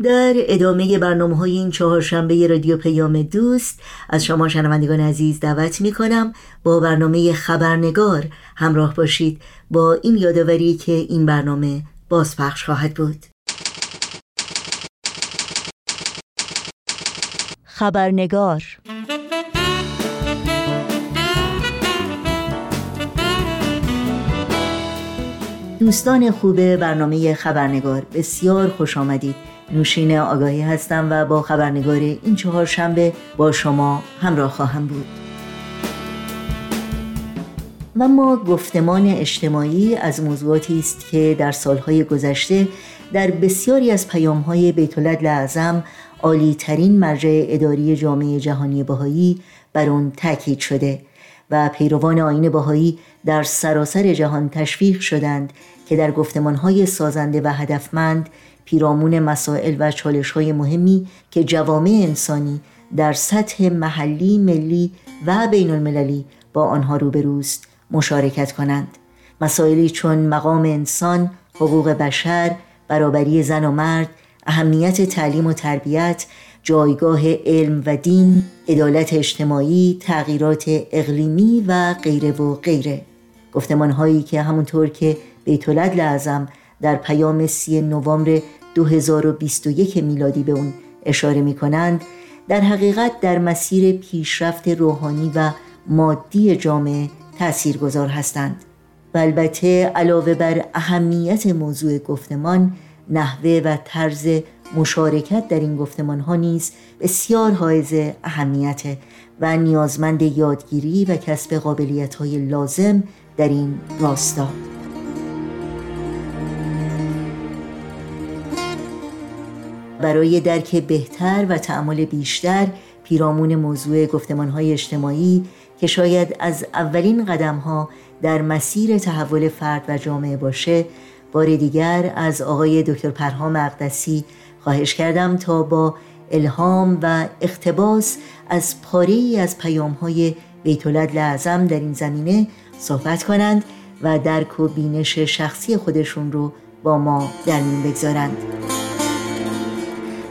در ادامه برنامه های این چهارشنبه رادیو پیام دوست از شما شنوندگان عزیز دعوت می کنم با برنامه خبرنگار همراه باشید با این یادآوری که این برنامه بازپخش خواهد بود. خبرنگار دوستان خوب برنامه خبرنگار بسیار خوش آمدید. نوشین آگاهی هستم و با خبرنگار این چهار شنبه با شما همراه خواهم بود. و ما گفتمان اجتماعی از موضوعاتی است که در سالهای گذشته در بسیاری از پیامهای بیت اعظم عالی ترین مرجع اداری جامعه جهانی بهایی بر آن تاکید شده و پیروان آین بهایی در سراسر جهان تشویق شدند که در گفتمانهای سازنده و هدفمند پیرامون مسائل و چالش های مهمی که جوامع انسانی در سطح محلی، ملی و بین المللی با آنها روبروست مشارکت کنند. مسائلی چون مقام انسان، حقوق بشر، برابری زن و مرد، اهمیت تعلیم و تربیت، جایگاه علم و دین، عدالت اجتماعی، تغییرات اقلیمی و غیره و غیره. گفتمان هایی که همونطور که بیتولد لعظم در پیام سی نوامبر 2021 میلادی به اون اشاره می کنند در حقیقت در مسیر پیشرفت روحانی و مادی جامعه تأثیر گذار هستند. و البته علاوه بر اهمیت موضوع گفتمان نحوه و طرز مشارکت در این گفتمان ها نیز بسیار حائز اهمیت و نیازمند یادگیری و کسب قابلیت های لازم در این راستا. برای درک بهتر و تعمل بیشتر پیرامون موضوع های اجتماعی که شاید از اولین قدم ها در مسیر تحول فرد و جامعه باشه بار دیگر از آقای دکتر پرهام اقدسی خواهش کردم تا با الهام و اقتباس از پاره از پیام های بیتولد لعظم در این زمینه صحبت کنند و درک و بینش شخصی خودشون رو با ما در میون بگذارند.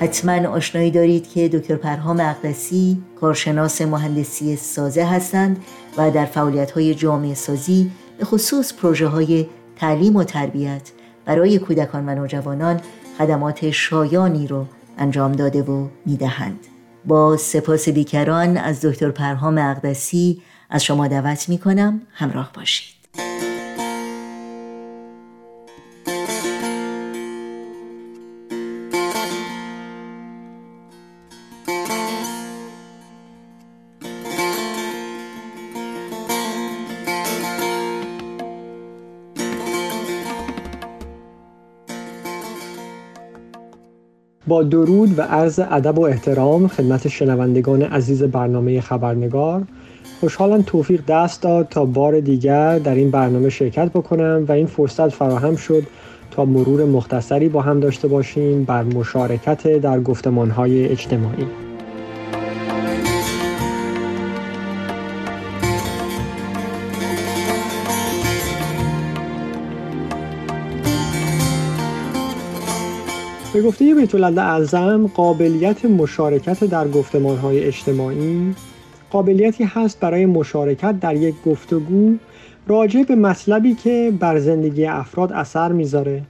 حتما آشنایی دارید که دکتر پرهام اقدسی کارشناس مهندسی سازه هستند و در فعالیت های جامعه سازی به خصوص پروژه های تعلیم و تربیت برای کودکان و نوجوانان خدمات شایانی رو انجام داده و می‌دهند. با سپاس بیکران از دکتر پرهام اقدسی از شما دعوت می کنم همراه باشید. با درود و عرض ادب و احترام خدمت شنوندگان عزیز برنامه خبرنگار. خوشحالم توفیق دست داد تا بار دیگر در این برنامه شرکت بکنم و این فرصت فراهم شد تا مرور مختصری با هم داشته باشیم بر مشارکت در گفتمانهای اجتماعی. به گفته بیت اعظم قابلیت مشارکت در گفتمانهای اجتماعی قابلیتی هست برای مشارکت در یک گفتگو راجع به مطلبی که بر زندگی افراد اثر می‌ذاره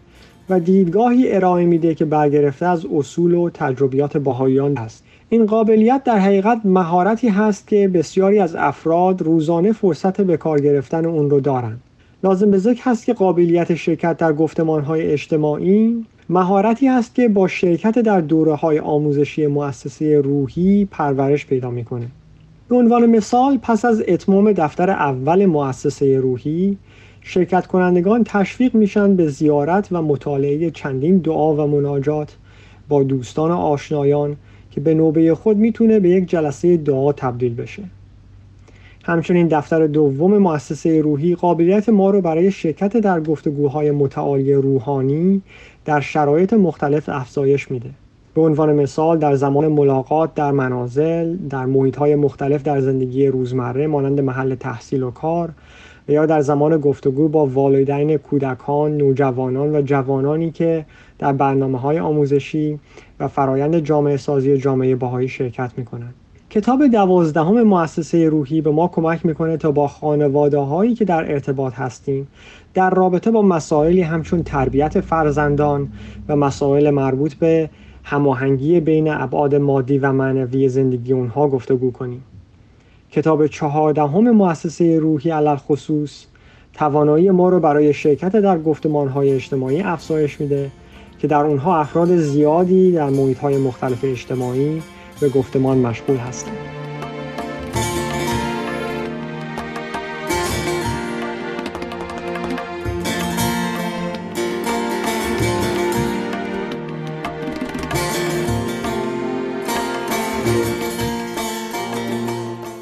و دیدگاهی ارائه میده که برگرفته از اصول و تجربیات باهایان است. این قابلیت در حقیقت مهارتی هست که بسیاری از افراد روزانه فرصت به کار گرفتن اون رو دارند لازم به ذکر هست که قابلیت شرکت در گفتمانهای اجتماعی مهارتی است که با شرکت در دوره های آموزشی مؤسسه روحی پرورش پیدا می‌کنه. به عنوان مثال پس از اتمام دفتر اول مؤسسه روحی شرکت کنندگان تشویق میشن به زیارت و مطالعه چندین دعا و مناجات با دوستان و آشنایان که به نوبه خود می‌تونه به یک جلسه دعا تبدیل بشه. همچنین دفتر دوم مؤسسه روحی قابلیت ما رو برای شرکت در گفتگوهای متعالی روحانی در شرایط مختلف افزایش میده به عنوان مثال در زمان ملاقات در منازل در محیط های مختلف در زندگی روزمره مانند محل تحصیل و کار یا در زمان گفتگو با والدین کودکان، نوجوانان و جوانانی که در برنامه های آموزشی و فرایند جامعه سازی جامعه باهایی شرکت می کنند. کتاب دوازدهم مؤسسه روحی به ما کمک می‌کنه تا با خانواده هایی که در ارتباط هستیم در رابطه با مسائلی همچون تربیت فرزندان و مسائل مربوط به هماهنگی بین ابعاد مادی و معنوی زندگی اونها گفتگو کنیم. کتاب چهاردهم مؤسسه روحی علل خصوص توانایی ما رو برای شرکت در گفتمان های اجتماعی افزایش میده که در اونها افراد زیادی در محیط های مختلف اجتماعی به گفتمان مشغول هستند.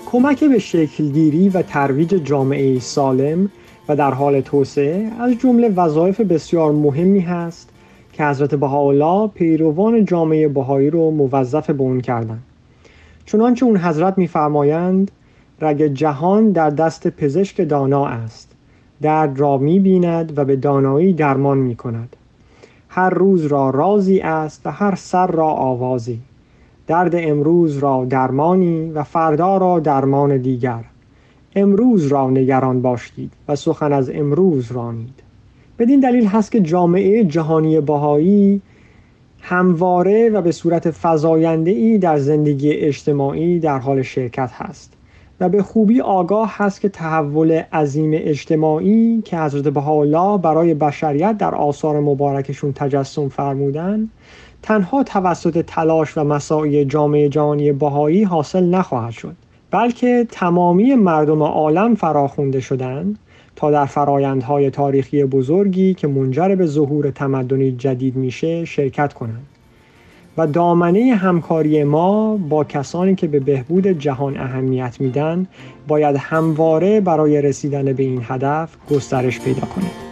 کمک به شکلگیری و ترویج جامعه سالم و در حال توسعه از جمله وظایف بسیار مهمی هست که حضرت بهاءالله پیروان جامعه بهایی رو موظف به اون کردند چنانچه اون حضرت میفرمایند رگ جهان در دست پزشک دانا است. درد را می بیند و به دانایی درمان می کند هر روز را رازی است و هر سر را آوازی. درد امروز را درمانی و فردا را درمان دیگر. امروز را نگران باشید و سخن از امروز رانید. بدین دلیل هست که جامعه جهانی باهایی همواره و به صورت فضاینده ای در زندگی اجتماعی در حال شرکت هست و به خوبی آگاه هست که تحول عظیم اجتماعی که حضرت بهاءالله برای بشریت در آثار مبارکشون تجسم فرمودن تنها توسط تلاش و مساعی جامعه جهانی باهایی حاصل نخواهد شد بلکه تمامی مردم عالم فراخونده شدند تا در فرایندهای تاریخی بزرگی که منجر به ظهور تمدنی جدید میشه شرکت کنند. و دامنه همکاری ما با کسانی که به بهبود جهان اهمیت میدن باید همواره برای رسیدن به این هدف گسترش پیدا کنه.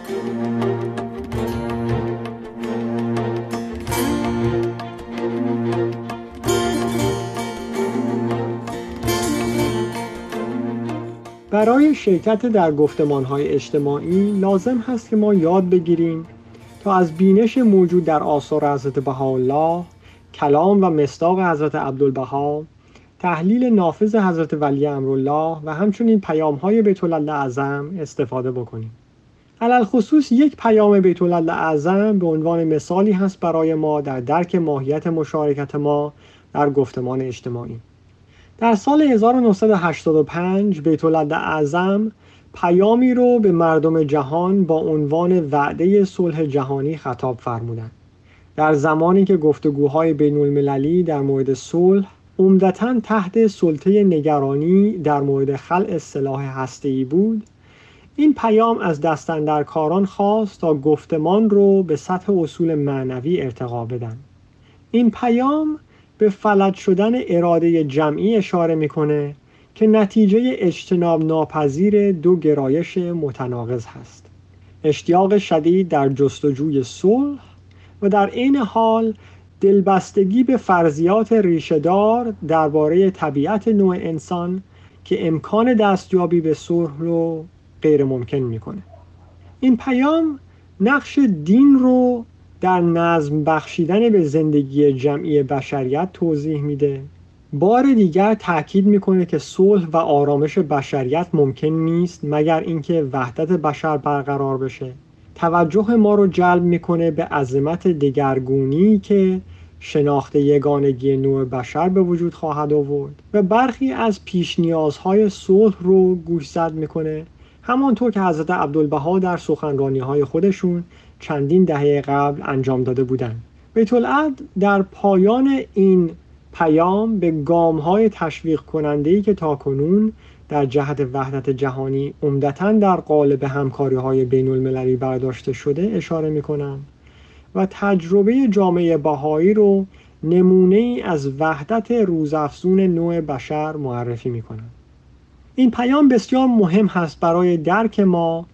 برای شرکت در های اجتماعی لازم هست که ما یاد بگیریم تا از بینش موجود در آثار حضرت بهاءالله کلام و مصداق حضرت عبدالبها تحلیل نافذ حضرت ولی امرالله و همچنین پیام های بیت اعظم استفاده بکنیم. علال خصوص یک پیام بیت اعظم به عنوان مثالی هست برای ما در درک ماهیت مشارکت ما در گفتمان اجتماعی. در سال 1985 بیت اعظم پیامی رو به مردم جهان با عنوان وعده صلح جهانی خطاب فرمودند. در زمانی که گفتگوهای بین المللی در مورد صلح عمدتا تحت سلطه نگرانی در مورد خلع سلاح هسته‌ای بود این پیام از دستندرکاران خواست تا گفتمان رو به سطح اصول معنوی ارتقا بدن این پیام به فلج شدن اراده جمعی اشاره می‌کنه که نتیجه اجتناب ناپذیر دو گرایش متناقض هست. اشتیاق شدید در جستجوی صلح و در عین حال دلبستگی به فرضیات ریشهدار درباره طبیعت نوع انسان که امکان دستیابی به صلح رو غیر ممکن می‌کنه. این پیام نقش دین رو در نظم بخشیدن به زندگی جمعی بشریت توضیح میده. بار دیگر تاکید می‌کنه که صلح و آرامش بشریت ممکن نیست مگر اینکه وحدت بشر برقرار بشه. توجه ما رو جلب می‌کنه به عظمت دگرگونی که شناخت یگانگی نوع بشر به وجود خواهد آورد و برخی از پیش نیازهای صلح رو گوشزد می‌کنه. همانطور که حضرت عبدالبها در سخنرانی های خودشون چندین دهه قبل انجام داده بودند بیت در پایان این پیام به گام های تشویق کننده ای که تاکنون در جهت وحدت جهانی عمدتا در قالب همکاری های بین المللی برداشته شده اشاره می کنم و تجربه جامعه بهایی رو نمونه ای از وحدت روزافزون نوع بشر معرفی می. این پیام بسیار مهم هست برای درک ما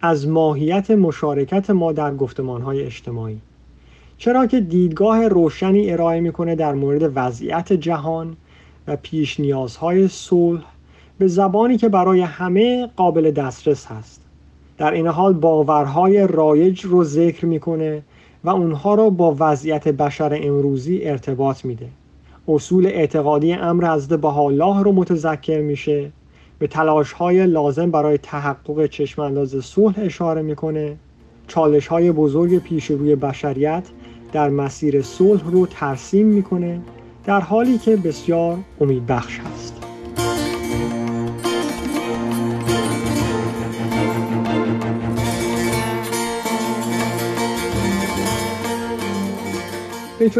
از ماهیت مشارکت ما در های اجتماعی. چرا که دیدگاه روشنی ارائه می‌کنه در مورد وضعیت جهان و پیش نیازهای صلح به زبانی که برای همه قابل دسترس هست. در این حال باورهای رایج رو ذکر می‌کنه و اونها رو با وضعیت بشر امروزی ارتباط میده. اصول اعتقادی امر حضرت بهاءالله رو متذکر میشه به تلاش های لازم برای تحقق چشمانداز صلح اشاره می‌کنه. چالش های بزرگ پیش روی بشریت در مسیر صلح رو ترسیم می‌کنه در حالی که بسیار امیدبخش هست بیت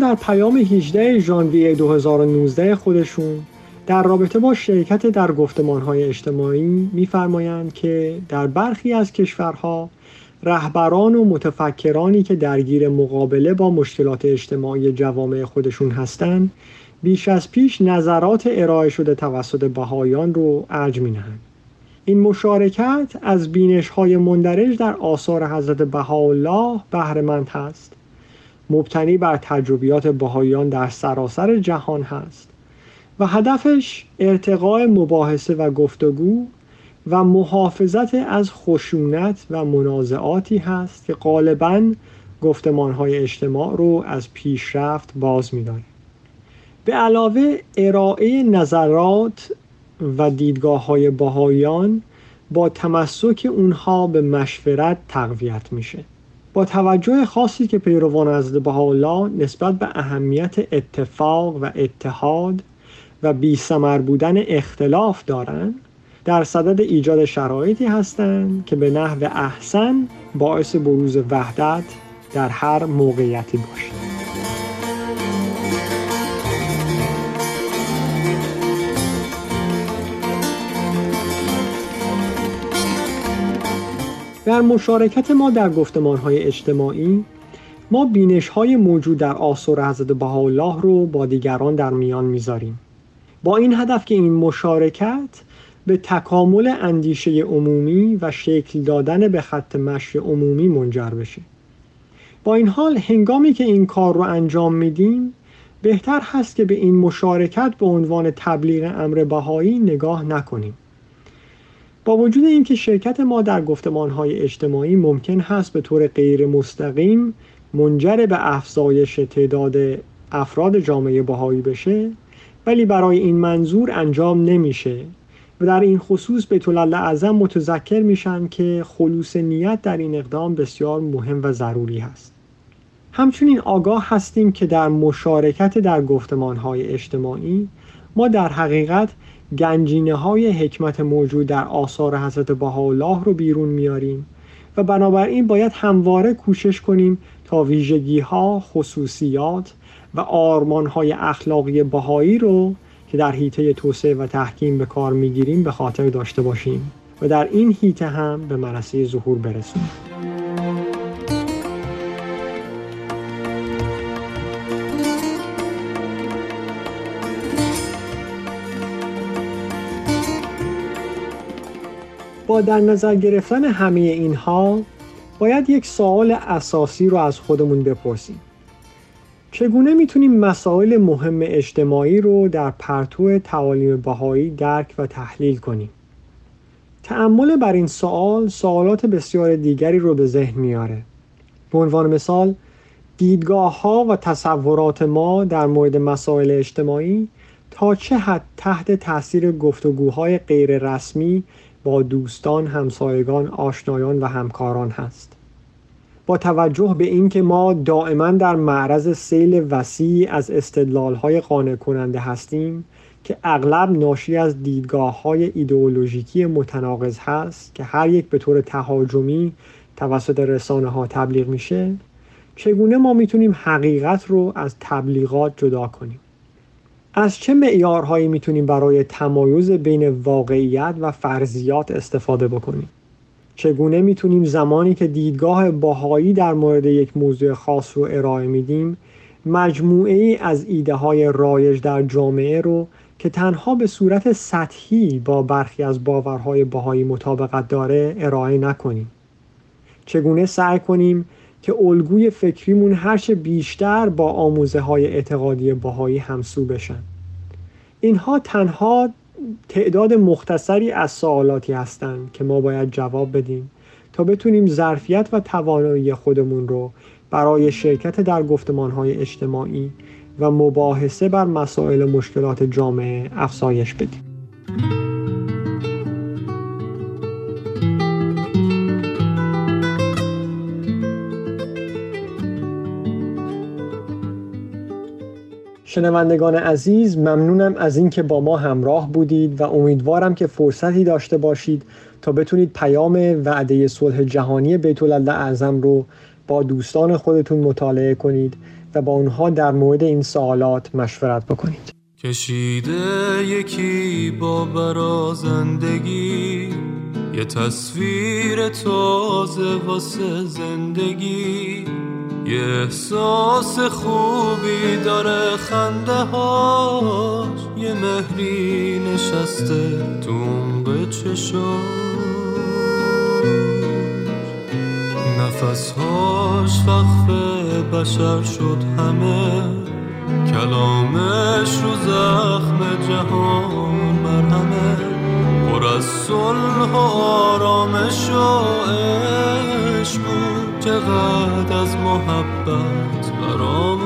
در پیام 18 ژانویه 2019 خودشون در رابطه با شرکت در های اجتماعی میفرمایند که در برخی از کشورها رهبران و متفکرانی که درگیر مقابله با مشکلات اجتماعی جوامع خودشون هستند بیش از پیش نظرات ارائه شده توسط بهایان رو ارج نهند این مشارکت از بینش های مندرج در آثار حضرت بهاءالله بهرهمند هست. مبتنی بر تجربیات بهایان در سراسر جهان هست. و هدفش ارتقاء مباحثه و گفتگو و محافظت از خشونت و منازعاتی هست که غالبا های اجتماع رو از پیشرفت باز می‌داره. به علاوه ارائه نظرات و دیدگاه های باهایان با تمسک اونها به مشورت تقویت میشه با توجه خاصی که پیروان از بهاءالله نسبت به اهمیت اتفاق و اتحاد و بی بودن اختلاف دارند در صدد ایجاد شرایطی هستند که به نحو احسن باعث بروز وحدت در هر موقعیتی باشد. در مشارکت ما در گفتمان های اجتماعی ما بینش های موجود در آثار حضرت بهاءالله رو با دیگران در میان می‌ذاریم. با این هدف که این مشارکت به تکامل اندیشه عمومی و شکل دادن به خط مشی عمومی منجر بشه. با این حال هنگامی که این کار رو انجام میدیم بهتر هست که به این مشارکت به عنوان تبلیغ امر بهایی نگاه نکنیم. با وجود اینکه شرکت ما در گفتمانهای اجتماعی ممکن هست به طور غیر مستقیم منجر به افزایش تعداد افراد جامعه بهایی بشه ولی برای این منظور انجام نمیشه. و در این خصوص به طول اعظم متذکر میشن که خلوص نیت در این اقدام بسیار مهم و ضروری هست. همچنین آگاه هستیم که در مشارکت در گفتمانهای اجتماعی ما در حقیقت گنجینه های حکمت موجود در آثار حضرت بهاءالله رو بیرون میاریم و بنابراین باید همواره کوشش کنیم تا ویژگی ها، خصوصیات و آرمان های اخلاقی بهایی رو که در حیطه توسعه و تحکیم به کار می‌گیریم به خاطر داشته باشیم و در این حیطه هم به منصه ظهور برسونیم. با در نظر گرفتن همه اینها باید یک سوال اساسی رو از خودمون بپرسیم. چگونه می‌تونیم مسائل مهم اجتماعی رو در پرتو تعالیم بهایی درک و تحلیل کنیم؟ تعمل بر این سوال سوالات بسیار دیگری رو به ذهن میاره به عنوان مثال دیدگاه ها و تصورات ما در مورد مسائل اجتماعی تا چه حد تحت تاثیر گفتگوهای غیر رسمی با دوستان، همسایگان، آشنایان و همکاران هست. با توجه به اینکه ما دائما در معرض سیل وسیع از استدلالهای قانع کننده هستیم که اغلب ناشی از دیدگاه های ایدئولوژیکی متناقض هست که هر یک به طور تهاجمی توسط رسانه ها تبلیغ میشه چگونه ما می‌تونیم حقیقت رو از تبلیغات جدا کنیم از چه معیارهایی می‌تونیم برای تمایز بین واقعیت و فرضیات استفاده بکنیم؟ چگونه می‌تونیم زمانی که دیدگاه باهایی در مورد یک موضوع خاص رو ارائه میدیم مجموعه ای از ایده های رایج در جامعه رو که تنها به صورت سطحی با برخی از باورهای باهایی مطابقت داره ارائه نکنیم؟ چگونه سعی کنیم که الگوی فکریمون هرچه بیشتر با آموزه های اعتقادی باهایی همسو بشن اینها تنها تعداد مختصری از سوالاتی هستند که ما باید جواب بدیم تا بتونیم ظرفیت و توانایی خودمون رو برای شرکت در گفتمانهای اجتماعی و مباحثه بر مسائل مشکلات جامعه افزایش بدیم. شنوندگان عزیز ممنونم از اینکه با ما همراه بودید و امیدوارم که فرصتی داشته باشید تا بتونید پیام وعده صلح جهانی بیت اعظم رو با دوستان خودتون مطالعه کنید و با اونها در مورد این سوالات مشورت بکنید. کشیده یکی با برازندگی یه تصویر تازه واسه زندگی. یه احساس خوبی داره خنده هاش. یه مهری نشسته تو به نفس هاش وقف بشر شد همه. کلامش رو زخم جهان مرهمه. پر از صلح و آرامش و چقدر از محبت برامون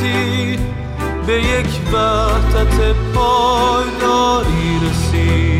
رسید به یک وحدت پایداری رسید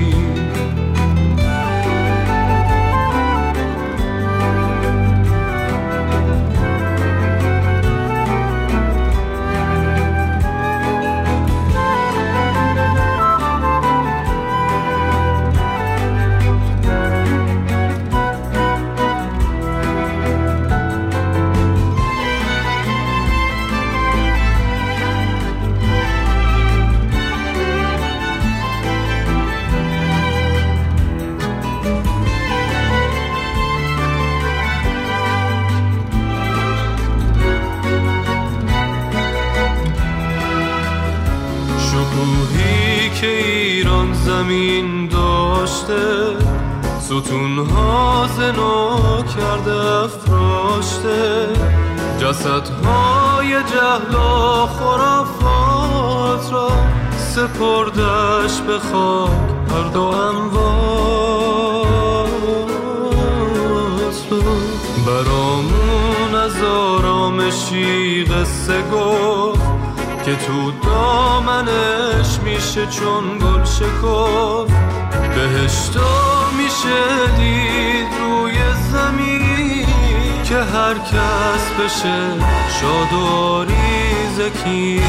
ستونها زنو کرده افراشته. جسدهای جهل و خرافات را سپردش به خاک هر دو اموات رو برامون از آرامشی قصه گفت که تو دامنش میشه چون گل شکفت. بهشتا میشه دید روی زمین که هر کس بشه شاد و زکی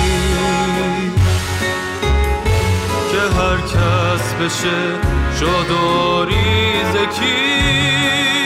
که هر کس بشه شاد و زکی